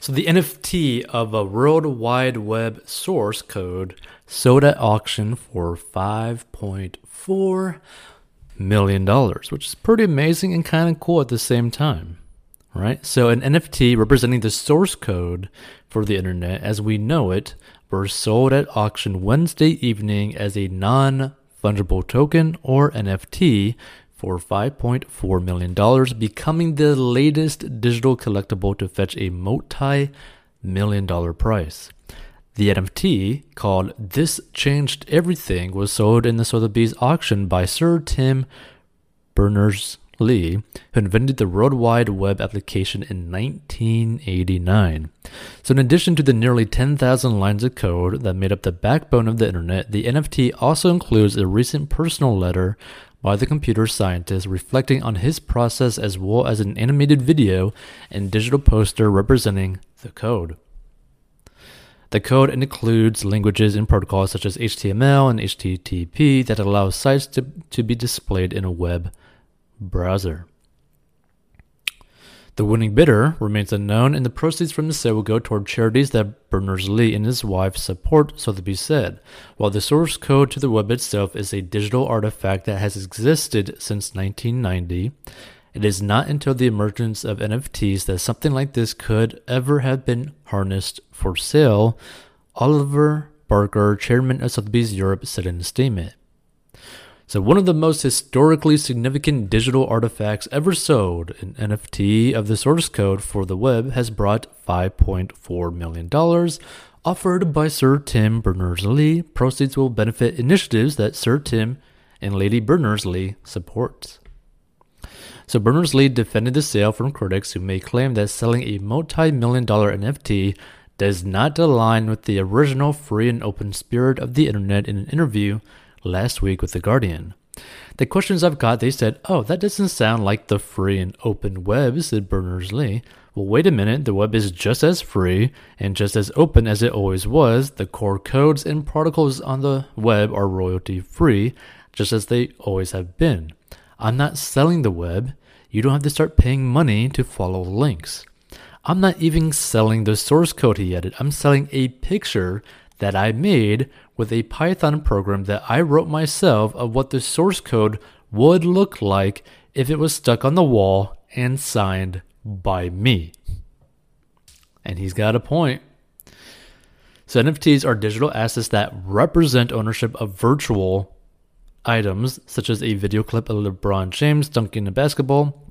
So the NFT of a World Wide Web source code sold at auction for 5.4 million dollars, which is pretty amazing and kind of cool at the same time. Right? So an NFT representing the source code for the internet as we know it were sold at auction Wednesday evening as a non fungible token or NFT for $5.4 million, becoming the latest digital collectible to fetch a multi million dollar price. The NFT, called This Changed Everything, was sold in the Sotheby's auction by Sir Tim Berners Lee, who invented the World Wide Web application in 1989. So, in addition to the nearly 10,000 lines of code that made up the backbone of the internet, the NFT also includes a recent personal letter by the computer scientist reflecting on his process as well as an animated video and digital poster representing the code. The code includes languages and protocols such as HTML and HTTP that allow sites to, to be displayed in a web browser. The winning bidder remains unknown, and the proceeds from the sale will go toward charities that Berners Lee and his wife support, Sotheby said. While the source code to the web itself is a digital artifact that has existed since 1990, it is not until the emergence of NFTs that something like this could ever have been harnessed for sale, Oliver Barker, chairman of Sotheby's Europe, said in a statement. So, one of the most historically significant digital artifacts ever sold, an NFT of the source code for the web, has brought $5.4 million offered by Sir Tim Berners Lee. Proceeds will benefit initiatives that Sir Tim and Lady Berners Lee supports. So Berners Lee defended the sale from critics who may claim that selling a multi-million dollar NFT does not align with the original free and open spirit of the internet in an interview last week with The Guardian. The questions I've got, they said, oh, that doesn't sound like the free and open web, said Berners Lee. Well, wait a minute, the web is just as free and just as open as it always was. The core codes and protocols on the web are royalty free, just as they always have been. I'm not selling the web. You don't have to start paying money to follow links. I'm not even selling the source code he added. I'm selling a picture that I made with a Python program that I wrote myself of what the source code would look like if it was stuck on the wall and signed by me. And he's got a point. So, NFTs are digital assets that represent ownership of virtual items, such as a video clip of LeBron James dunking a basketball,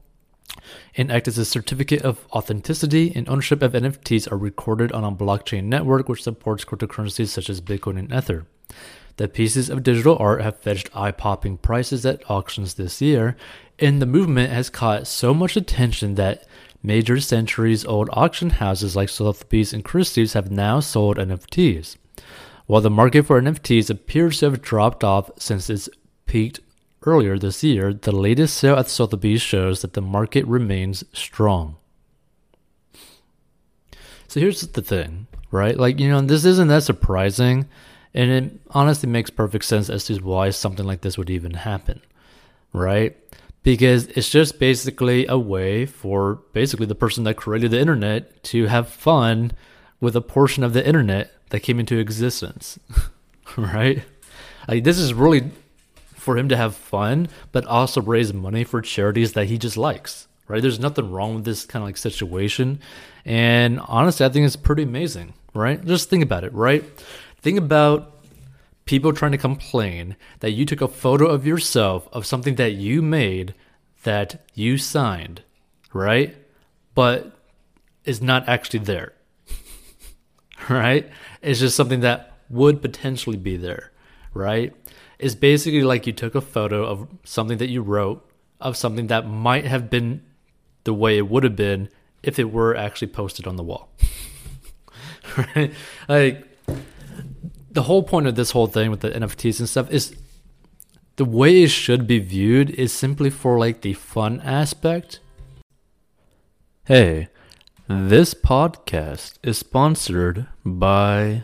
and act as a certificate of authenticity and ownership of NFTs are recorded on a blockchain network which supports cryptocurrencies such as Bitcoin and Ether. The pieces of digital art have fetched eye popping prices at auctions this year, and the movement has caught so much attention that major centuries old auction houses like Sotheby's and Christie's have now sold NFTs. While the market for NFTs appears to have dropped off since its peaked earlier this year, the latest sale at Sotheby's shows that the market remains strong. So here's the thing, right? Like, you know, this isn't that surprising, and it honestly makes perfect sense as to why something like this would even happen, right? Because it's just basically a way for basically the person that created the internet to have fun with a portion of the internet that came into existence, right? Like, this is really for him to have fun, but also raise money for charities that he just likes. Right? There's nothing wrong with this kind of like situation. And honestly, I think it's pretty amazing, right? Just think about it, right? Think about people trying to complain that you took a photo of yourself of something that you made that you signed, right? But is not actually there. right? It's just something that would potentially be there, right? Is basically like you took a photo of something that you wrote of something that might have been the way it would have been if it were actually posted on the wall. right? Like the whole point of this whole thing with the NFTs and stuff is the way it should be viewed is simply for like the fun aspect. Hey, this podcast is sponsored by